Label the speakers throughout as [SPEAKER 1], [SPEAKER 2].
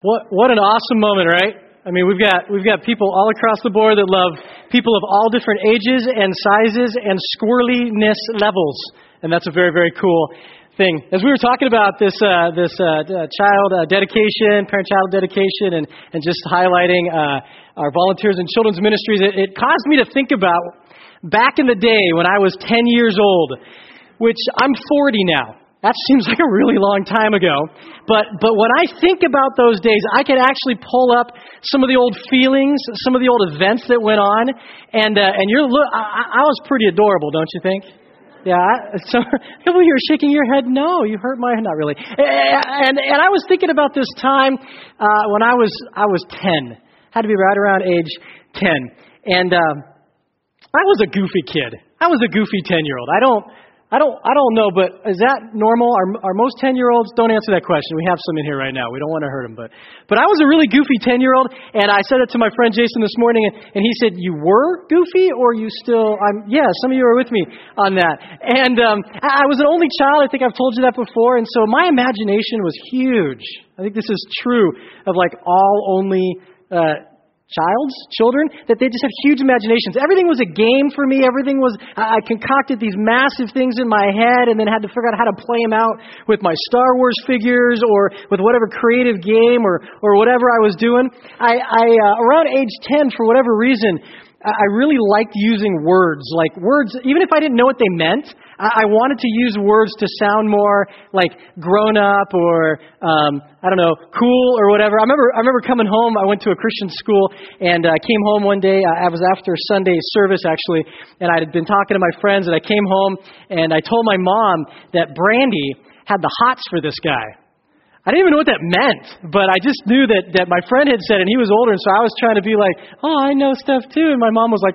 [SPEAKER 1] What what an awesome moment, right? I mean, we've got we've got people all across the board that love people of all different ages and sizes and squirreliness levels, and that's a very very cool thing. As we were talking about this uh, this uh, child uh, dedication, parent-child dedication, and and just highlighting uh, our volunteers and children's ministries, it, it caused me to think about back in the day when I was 10 years old, which I'm 40 now. That seems like a really long time ago. But, but when I think about those days, I can actually pull up some of the old feelings, some of the old events that went on. And, uh, and you're, I, I was pretty adorable, don't you think? Yeah, so people you're shaking your head. No, you hurt my head. not really. And and I was thinking about this time uh, when I was I was ten, had to be right around age ten, and uh, I was a goofy kid. I was a goofy ten year old. I don't I don't, I don't know, but is that normal? Are, are most 10 year olds? Don't answer that question. We have some in here right now. We don't want to hurt them. But, but I was a really goofy 10 year old, and I said it to my friend Jason this morning, and, and he said, You were goofy, or you still? I'm, yeah, some of you are with me on that. And um, I, I was an only child. I think I've told you that before. And so my imagination was huge. I think this is true of like all only. Uh, child's? Children? That they just have huge imaginations. Everything was a game for me. Everything was i concocted these massive things in my head and then had to figure out how to play them out with my star wars figures or with whatever creative game or or whatever i was doing. I i uh, around age 10 for whatever reason I really liked using words, like words, even if I didn't know what they meant, I wanted to use words to sound more like grown up or, um, I don't know, cool or whatever. I remember, I remember coming home, I went to a Christian school and I uh, came home one day, I was after Sunday service actually, and I had been talking to my friends and I came home and I told my mom that Brandy had the hots for this guy. I didn't even know what that meant, but I just knew that, that my friend had said, it and he was older, and so I was trying to be like, oh, I know stuff too. And my mom was like,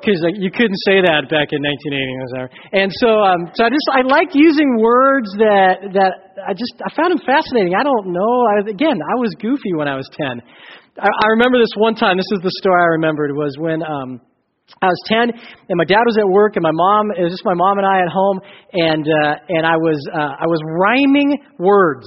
[SPEAKER 1] because like, you couldn't say that back in 1980 or whatever. And so, um, so I just I liked using words that that I just I found them fascinating. I don't know. I, again, I was goofy when I was 10. I, I remember this one time. This is the story I remembered was when. Um, I was 10 and my dad was at work and my mom it was just my mom and I at home and uh and I was uh I was rhyming words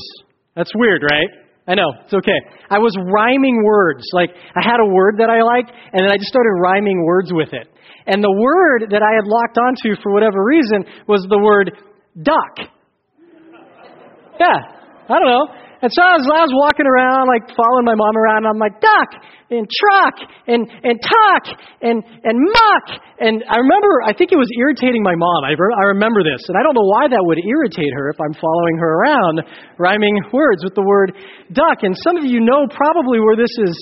[SPEAKER 1] that's weird, right? I know, it's okay. I was rhyming words. Like, I had a word that I liked, and then I just started rhyming words with it. And the word that I had locked onto for whatever reason was the word duck. Yeah, I don't know. And so I was, I was walking around, like following my mom around, and I'm like, duck, and truck, and, and talk, and, and muck. And I remember, I think it was irritating my mom. I, re- I remember this. And I don't know why that would irritate her if I'm following her around, rhyming words with the word duck. And some of you know probably where this is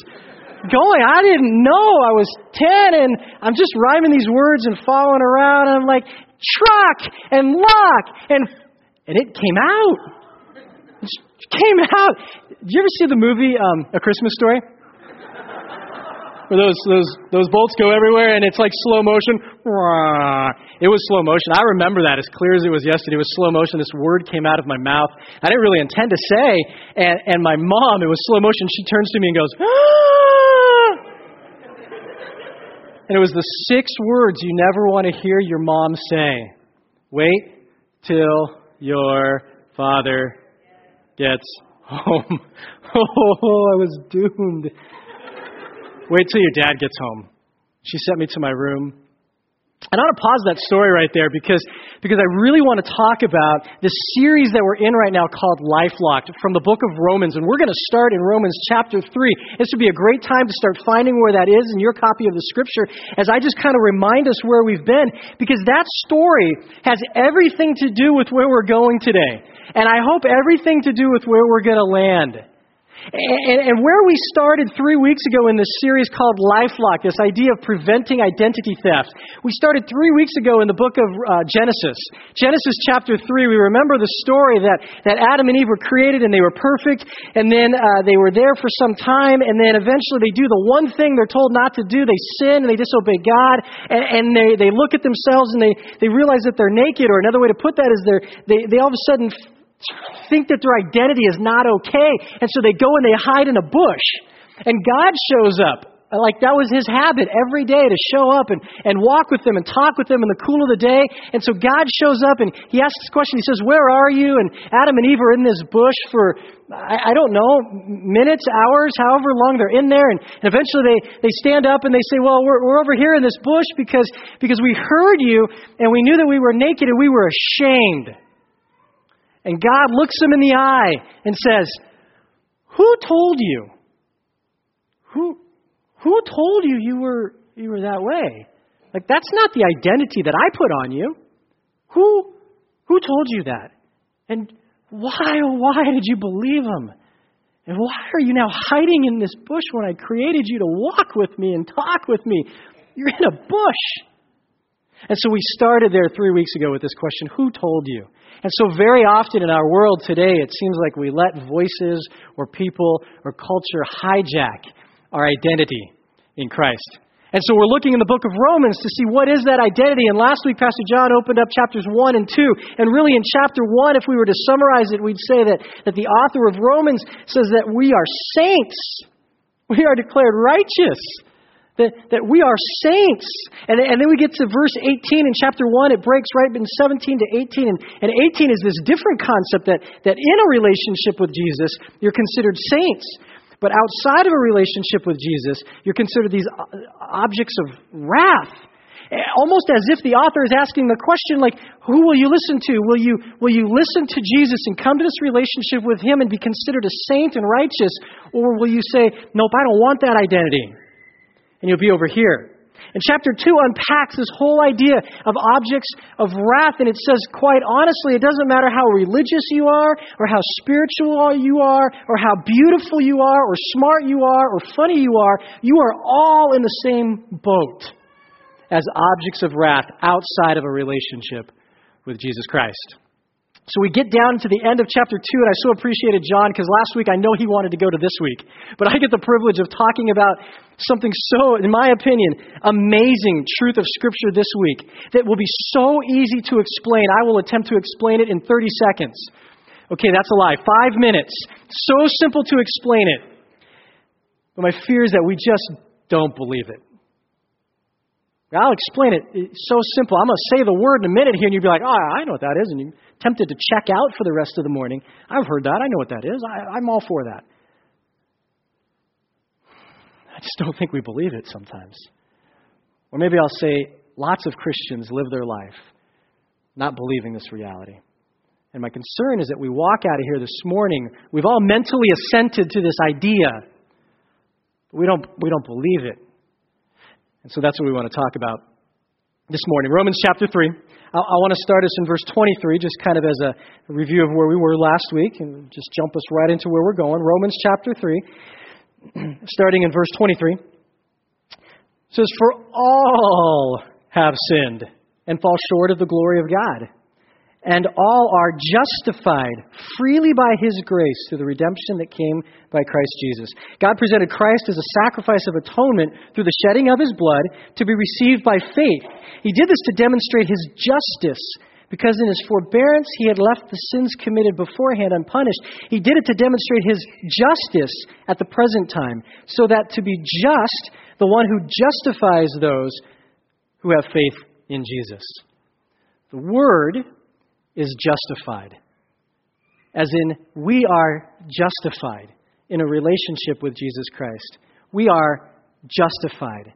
[SPEAKER 1] going. I didn't know. I was 10, and I'm just rhyming these words and following around, and I'm like, truck, and lock, and, and it came out came out. Did you ever see the movie um, A Christmas Story? Where those those those bolts go everywhere and it's like slow motion. It was slow motion. I remember that as clear as it was yesterday. It was slow motion. This word came out of my mouth. I didn't really intend to say, and and my mom, it was slow motion. She turns to me and goes, ah! and it was the six words you never want to hear your mom say. Wait till your father gets home. Oh, I was doomed. Wait till your dad gets home. She sent me to my room. And I want to pause that story right there because, because I really want to talk about the series that we're in right now called Lifelocked from the book of Romans. And we're going to start in Romans chapter 3. This would be a great time to start finding where that is in your copy of the scripture as I just kind of remind us where we've been because that story has everything to do with where we're going today. And I hope everything to do with where we're going to land. And, and, where we started three weeks ago in this series called Lifelock, this idea of preventing identity theft, we started three weeks ago in the book of uh, Genesis. Genesis chapter 3, we remember the story that, that Adam and Eve were created and they were perfect, and then uh, they were there for some time, and then eventually they do the one thing they're told not to do. They sin and they disobey God, and, and they, they look at themselves and they, they realize that they're naked, or another way to put that is they, they all of a sudden think that their identity is not okay. And so they go and they hide in a bush. And God shows up like that was his habit every day to show up and, and walk with them and talk with them in the cool of the day. And so God shows up and he asks this question. He says, Where are you? And Adam and Eve are in this bush for, I, I don't know, minutes, hours, however long they're in there. And, and eventually they, they stand up and they say, Well, we're, we're over here in this bush because, because we heard you and we knew that we were naked and we were ashamed. And God looks him in the eye and says, Who told you? Who, who told you you were, you were that way? Like, that's not the identity that I put on you. Who, who told you that? And why, oh, why did you believe him? And why are you now hiding in this bush when I created you to walk with me and talk with me? You're in a bush. And so we started there three weeks ago with this question Who told you? And so, very often in our world today, it seems like we let voices or people or culture hijack our identity in Christ. And so we're looking in the book of Romans to see what is that identity. And last week, Pastor John opened up chapters 1 and 2. And really, in chapter 1, if we were to summarize it, we'd say that, that the author of Romans says that we are saints. We are declared righteous. That, that we are saints. And, and then we get to verse 18 in chapter 1. It breaks right in 17 to 18. And, and 18 is this different concept that, that in a relationship with Jesus, you're considered saints. But outside of a relationship with Jesus, you're considered these uh, objects of wrath. Almost as if the author is asking the question, like, who will you listen to? Will you, will you listen to Jesus and come to this relationship with Him and be considered a saint and righteous? Or will you say, nope, I don't want that identity? And you'll be over here. And chapter 2 unpacks this whole idea of objects of wrath, and it says, quite honestly, it doesn't matter how religious you are, or how spiritual you are, or how beautiful you are, or smart you are, or funny you are, you are all in the same boat as objects of wrath outside of a relationship with Jesus Christ. So we get down to the end of chapter 2, and I so appreciated John because last week I know he wanted to go to this week. But I get the privilege of talking about something so, in my opinion, amazing truth of Scripture this week that will be so easy to explain. I will attempt to explain it in 30 seconds. Okay, that's a lie. Five minutes. So simple to explain it. But my fear is that we just don't believe it. I'll explain it. It's so simple. I'm going to say the word in a minute here, and you'll be like, oh, I know what that is. And you're tempted to check out for the rest of the morning. I've heard that. I know what that is. I, I'm all for that. I just don't think we believe it sometimes. Or maybe I'll say, lots of Christians live their life not believing this reality. And my concern is that we walk out of here this morning, we've all mentally assented to this idea, but we don't, we don't believe it. And so that's what we want to talk about this morning. Romans chapter 3. I, I want to start us in verse 23, just kind of as a review of where we were last week, and just jump us right into where we're going. Romans chapter 3, starting in verse 23. says, For all have sinned and fall short of the glory of God and all are justified freely by His grace through the redemption that came by Christ Jesus. God presented Christ as a sacrifice of atonement through the shedding of His blood to be received by faith. He did this to demonstrate His justice because in His forbearance He had left the sins committed beforehand unpunished. He did it to demonstrate His justice at the present time, so that to be just, the one who justifies those who have faith in Jesus. The Word is justified. As in, we are justified in a relationship with Jesus Christ. We are justified.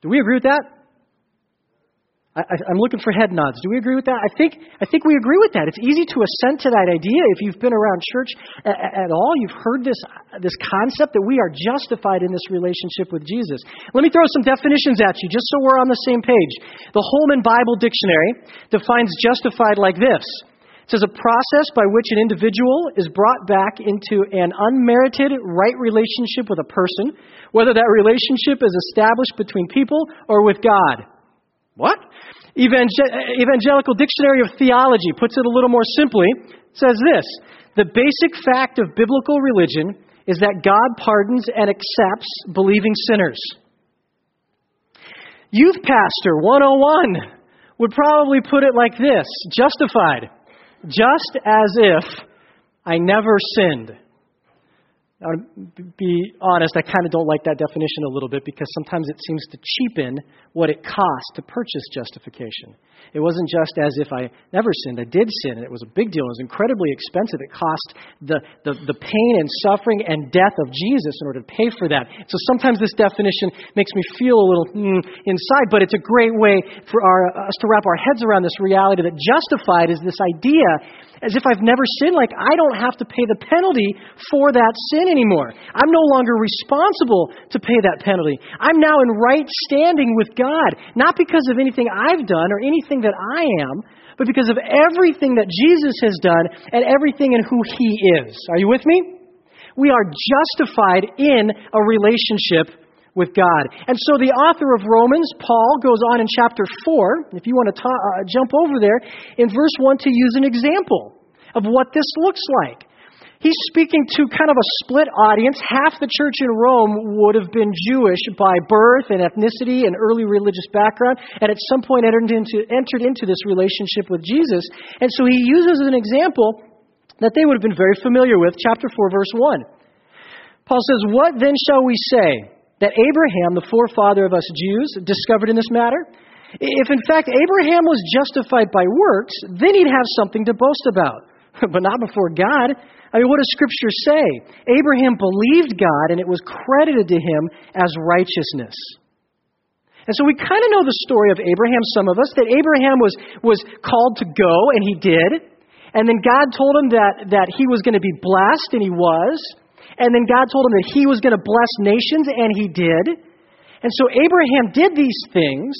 [SPEAKER 1] Do we agree with that? I, am looking for head nods. Do we agree with that? I think, I think we agree with that. It's easy to assent to that idea. If you've been around church at, at all, you've heard this, this concept that we are justified in this relationship with Jesus. Let me throw some definitions at you just so we're on the same page. The Holman Bible Dictionary defines justified like this. It says a process by which an individual is brought back into an unmerited right relationship with a person, whether that relationship is established between people or with God. What? Evangelical Dictionary of Theology puts it a little more simply. says this The basic fact of biblical religion is that God pardons and accepts believing sinners. Youth Pastor 101 would probably put it like this justified, just as if I never sinned. Now, to be honest, I kind of don't like that definition a little bit because sometimes it seems to cheapen what it costs to purchase justification. It wasn't just as if I never sinned. I did sin, and it was a big deal. It was incredibly expensive. It cost the, the, the pain and suffering and death of Jesus in order to pay for that. So sometimes this definition makes me feel a little mm, inside, but it's a great way for our, us to wrap our heads around this reality that justified is this idea as if I've never sinned, like I don't have to pay the penalty for that sin anymore. I'm no longer responsible to pay that penalty. I'm now in right standing with God, not because of anything I've done or anything that I am, but because of everything that Jesus has done and everything in who He is. Are you with me? We are justified in a relationship with God. And so the author of Romans, Paul, goes on in chapter 4, if you want to ta- uh, jump over there, in verse 1 to use an example of what this looks like. He's speaking to kind of a split audience. Half the church in Rome would have been Jewish by birth and ethnicity and early religious background, and at some point entered into, entered into this relationship with Jesus. And so he uses an example that they would have been very familiar with, chapter 4, verse 1. Paul says, What then shall we say? That Abraham, the forefather of us Jews, discovered in this matter? If in fact Abraham was justified by works, then he'd have something to boast about, but not before God. I mean, what does Scripture say? Abraham believed God, and it was credited to him as righteousness. And so we kind of know the story of Abraham, some of us, that Abraham was, was called to go, and he did. And then God told him that, that he was going to be blessed, and he was. And then God told him that he was going to bless nations, and he did. And so Abraham did these things,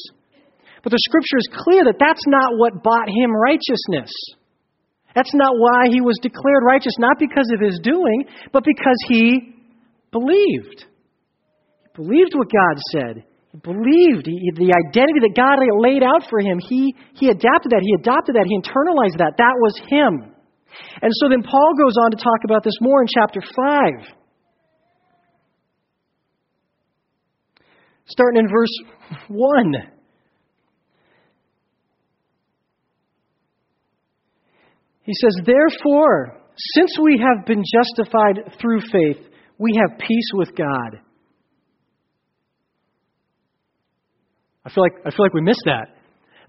[SPEAKER 1] but the scripture is clear that that's not what bought him righteousness. That's not why he was declared righteous, not because of his doing, but because he believed. He believed what God said. He believed he, the identity that God laid out for him. He, he adapted that. He adopted that. He internalized that. That was him. And so then Paul goes on to talk about this more in chapter 5. Starting in verse 1. He says, Therefore, since we have been justified through faith, we have peace with God. I feel like, I feel like we missed that.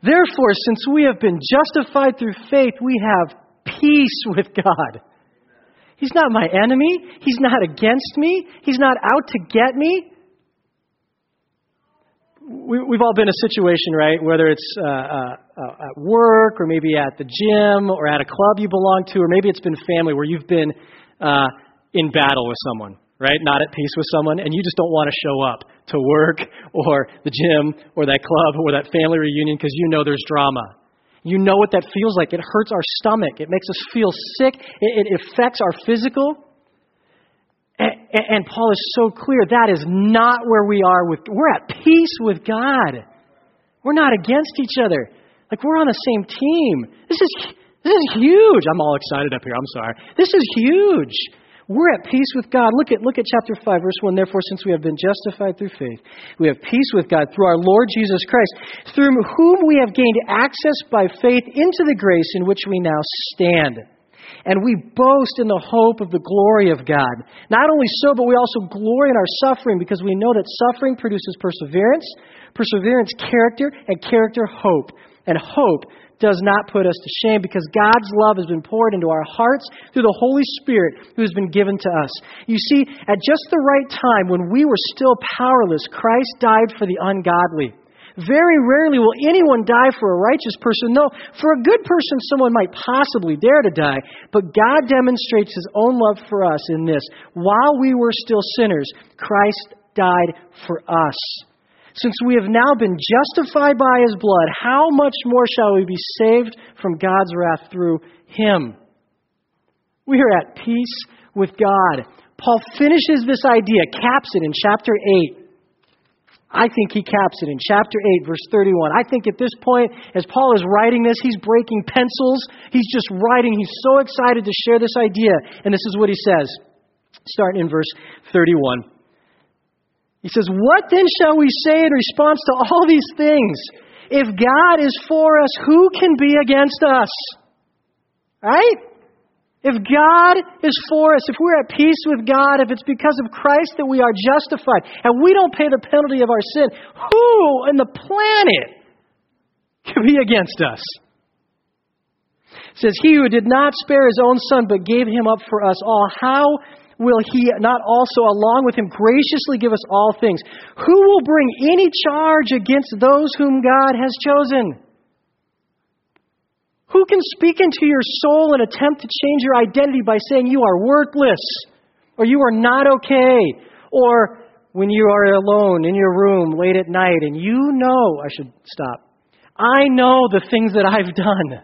[SPEAKER 1] Therefore, since we have been justified through faith, we have peace with God. He's not my enemy. He's not against me. He's not out to get me. We, have all been in a situation, right? Whether it's uh, uh, uh, at work or maybe at the gym or at a club you belong to, or maybe it's been family where you've been uh, in battle with someone, right? Not at peace with someone, and you just don't want to show up to work or the gym or that club or that family reunion because you know there's drama. You know what that feels like. It hurts our stomach. It makes us feel sick. It, it affects our physical. And, and Paul is so clear that is not where we are with. We're at peace with God. We're not against each other. Like we're on the same team. This is this is huge. I'm all excited up here. I'm sorry. This is huge. We're at peace with God. Look at, look at chapter 5, verse 1. Therefore, since we have been justified through faith, we have peace with God through our Lord Jesus Christ, through whom we have gained access by faith into the grace in which we now stand. And we boast in the hope of the glory of God. Not only so, but we also glory in our suffering because we know that suffering produces perseverance, perseverance, character, and character, hope. And hope does not put us to shame because God's love has been poured into our hearts through the Holy Spirit who has been given to us. You see, at just the right time, when we were still powerless, Christ died for the ungodly. Very rarely will anyone die for a righteous person. No, for a good person, someone might possibly dare to die. But God demonstrates his own love for us in this. While we were still sinners, Christ died for us. Since we have now been justified by his blood, how much more shall we be saved from God's wrath through him? We are at peace with God. Paul finishes this idea, caps it in chapter 8. I think he caps it in chapter 8, verse 31. I think at this point, as Paul is writing this, he's breaking pencils. He's just writing. He's so excited to share this idea. And this is what he says, starting in verse 31. He says, What then shall we say in response to all these things? If God is for us, who can be against us? Right? If God is for us, if we're at peace with God, if it's because of Christ that we are justified, and we don't pay the penalty of our sin, who on the planet can be against us? It says, He who did not spare his own son, but gave him up for us all, how will he not also, along with him, graciously give us all things? Who will bring any charge against those whom God has chosen? Who can speak into your soul and attempt to change your identity by saying you are worthless or you are not okay or when you are alone in your room late at night and you know, I should stop. I know the things that I've done.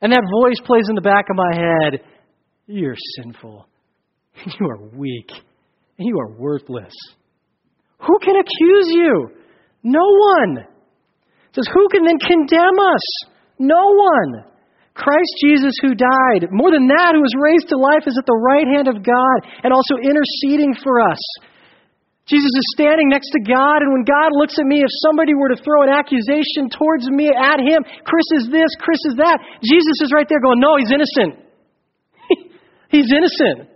[SPEAKER 1] And that voice plays in the back of my head. You're sinful. You are weak. And you are worthless. Who can accuse you? No one. It says, Who can then condemn us? No one. Christ Jesus, who died, more than that, who was raised to life, is at the right hand of God and also interceding for us. Jesus is standing next to God, and when God looks at me, if somebody were to throw an accusation towards me at him, Chris is this, Chris is that, Jesus is right there going, No, he's innocent. He's innocent.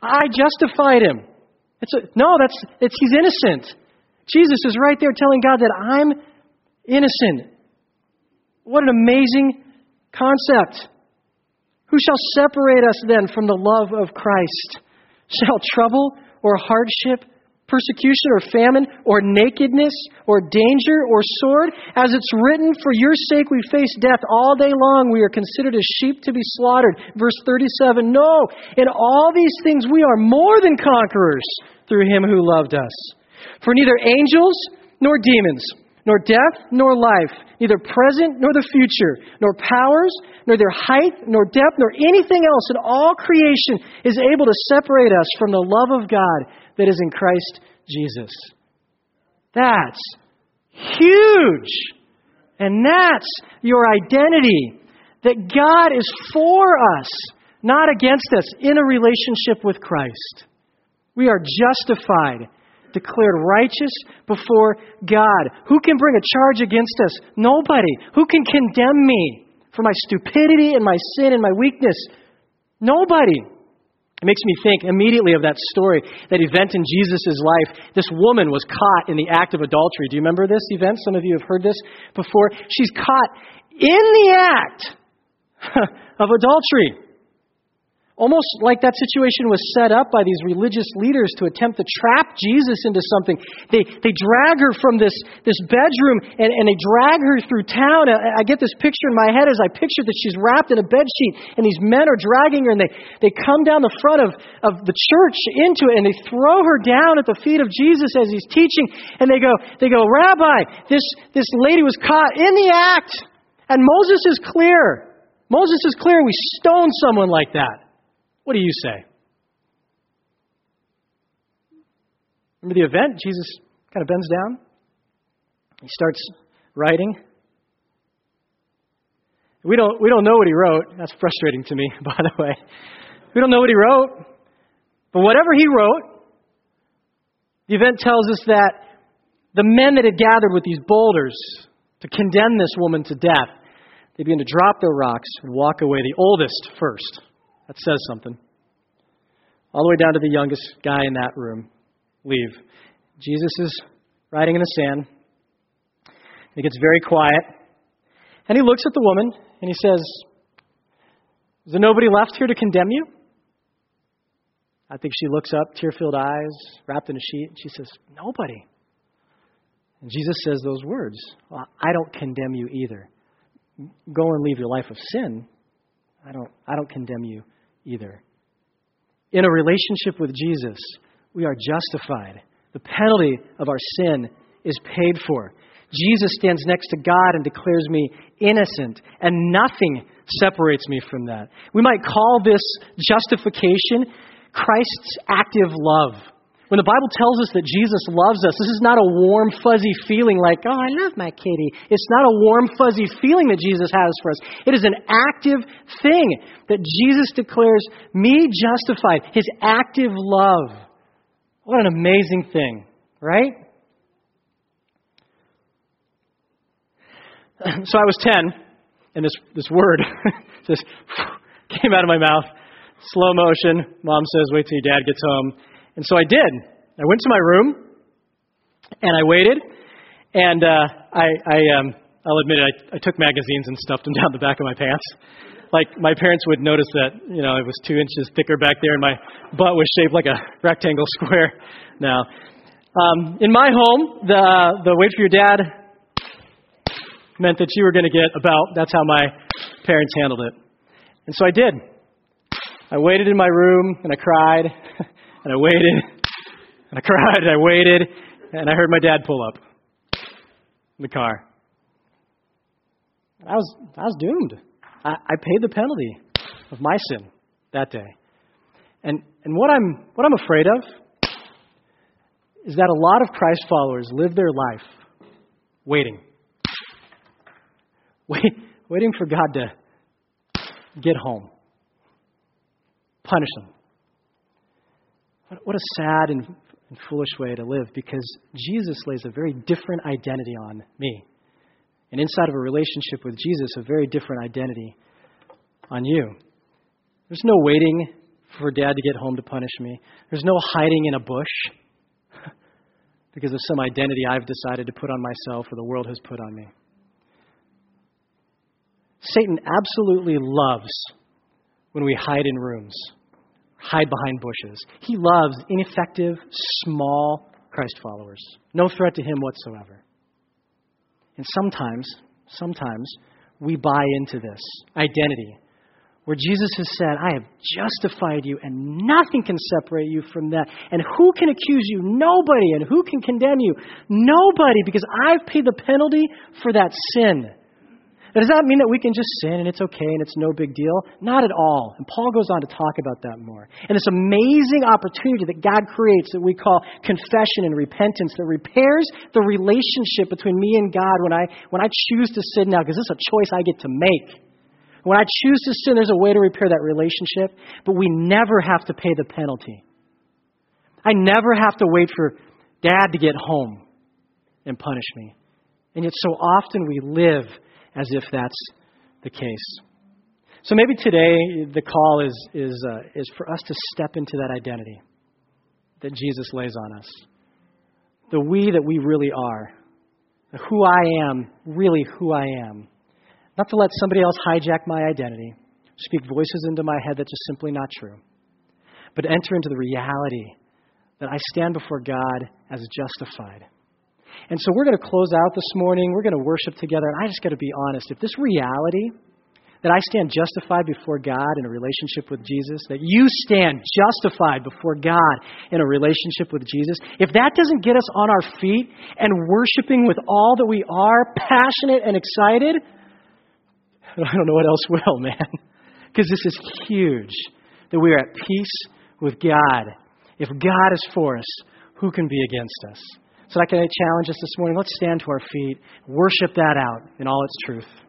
[SPEAKER 1] I justified him. It's a, no, that's it's he's innocent. Jesus is right there telling God that I'm innocent. What an amazing concept. Who shall separate us then from the love of Christ? Shall trouble or hardship, persecution or famine, or nakedness, or danger, or sword? As it's written, For your sake we face death all day long. We are considered as sheep to be slaughtered. Verse 37 No, in all these things we are more than conquerors through him who loved us. For neither angels nor demons nor death nor life, neither present nor the future, nor powers, nor their height, nor depth, nor anything else in all creation is able to separate us from the love of God that is in Christ Jesus. That's huge. And that's your identity. That God is for us, not against us, in a relationship with Christ. We are justified declared righteous before God. Who can bring a charge against us? Nobody. Who can condemn me for my stupidity and my sin and my weakness? Nobody. It makes me think immediately of that story, that event in Jesus' life. This woman was caught in the act of adultery. Do you remember this event? Some of you have heard this before. She's caught in the act of adultery. Almost like that situation was set up by these religious leaders to attempt to trap Jesus into something. They, they drag her from this, this bedroom and, and they drag her through town. I, I get this picture in my head as I picture that she's wrapped in a bed sheet and these men are dragging her and they, they come down the front of, of the church into it and they throw her down at the feet of Jesus as he's teaching and they go, they go, Rabbi, this, this lady was caught in the act. And Moses is clear. Moses is clear. We stone someone like that. What do you say? Remember the event? Jesus kind of bends down. He starts writing. We don't, we don't know what he wrote. That's frustrating to me, by the way. We don't know what he wrote. But whatever he wrote, the event tells us that the men that had gathered with these boulders to condemn this woman to death, they began to drop their rocks and walk away, the oldest first. That says something. All the way down to the youngest guy in that room. Leave. Jesus is riding in the sand. It gets very quiet. And he looks at the woman and he says, Is there nobody left here to condemn you? I think she looks up, tear filled eyes, wrapped in a sheet, and she says, Nobody. And Jesus says those words well, I don't condemn you either. Go and leave your life of sin. I don't, I don't condemn you either. In a relationship with Jesus, we are justified. The penalty of our sin is paid for. Jesus stands next to God and declares me innocent, and nothing separates me from that. We might call this justification Christ's active love. When the Bible tells us that Jesus loves us, this is not a warm, fuzzy feeling like, oh, I love my kitty. It's not a warm, fuzzy feeling that Jesus has for us. It is an active thing that Jesus declares me justified, his active love. What an amazing thing, right? So I was 10, and this, this word just came out of my mouth. Slow motion. Mom says, wait till your dad gets home. And so I did. I went to my room and I waited. And uh, I, I um, I'll admit it, I, I took magazines and stuffed them down the back of my pants. Like my parents would notice that, you know, it was two inches thicker back there and my butt was shaped like a rectangle square. Now, um, in my home, the, the wait for your dad meant that you were going to get about, that's how my parents handled it. And so I did. I waited in my room and I cried and I waited and I cried and I waited and I heard my dad pull up in the car. I was, I was doomed. I, I paid the penalty of my sin that day. And, and what, I'm, what I'm afraid of is that a lot of Christ followers live their life waiting. Wait, waiting for God to get home, punish them. What, a sad and, and foolish way to live because Jesus lays a very different identity on me. And inside of a relationship with Jesus, a very different identity on you. There's no waiting for dad to get home to punish me. There's no hiding in a bush because of some identity I've decided to put on myself or the world has put on me. Satan absolutely loves when we hide in rooms, hide behind bushes. He loves ineffective, small Christ followers. No threat to him whatsoever. And sometimes, sometimes, we buy into this identity where Jesus has said, I have justified you, and nothing can separate you from that. And who can accuse you? Nobody. And who can condemn you? Nobody, because I've paid the penalty for that sin. Now, does that mean that we can just sin and it's okay and it's no big deal? Not at all. And Paul goes on to talk about that more. And this amazing opportunity that God creates that we call confession and repentance that repairs the relationship between me and God when I, when I choose to sin now, because this is a choice I get to make. When I choose to sin, there's a way to repair that relationship, but we never have to pay the penalty. I never have to wait for dad to get home and punish me. And yet, so often we live as if that's the case. So maybe today the call is, is, uh, is for us to step into that identity that Jesus lays on us. The we that we really are. The Who I am, really who I am. Not to let somebody else hijack my identity, speak voices into my head that's just simply not true, but enter into the reality that I stand before God as justified and so we're going to close out this morning. We're going to worship together. And I just got to be honest. If this reality that I stand justified before God in a relationship with Jesus, that you stand justified before God in a relationship with Jesus, if that doesn't get us on our feet and worshiping with all that we are, passionate and excited, I don't know what else will, man. Because this is huge that we are at peace with God. If God is for us, who can be against us? So, I can challenge us this morning. Let's stand to our feet, worship that out in all its truth.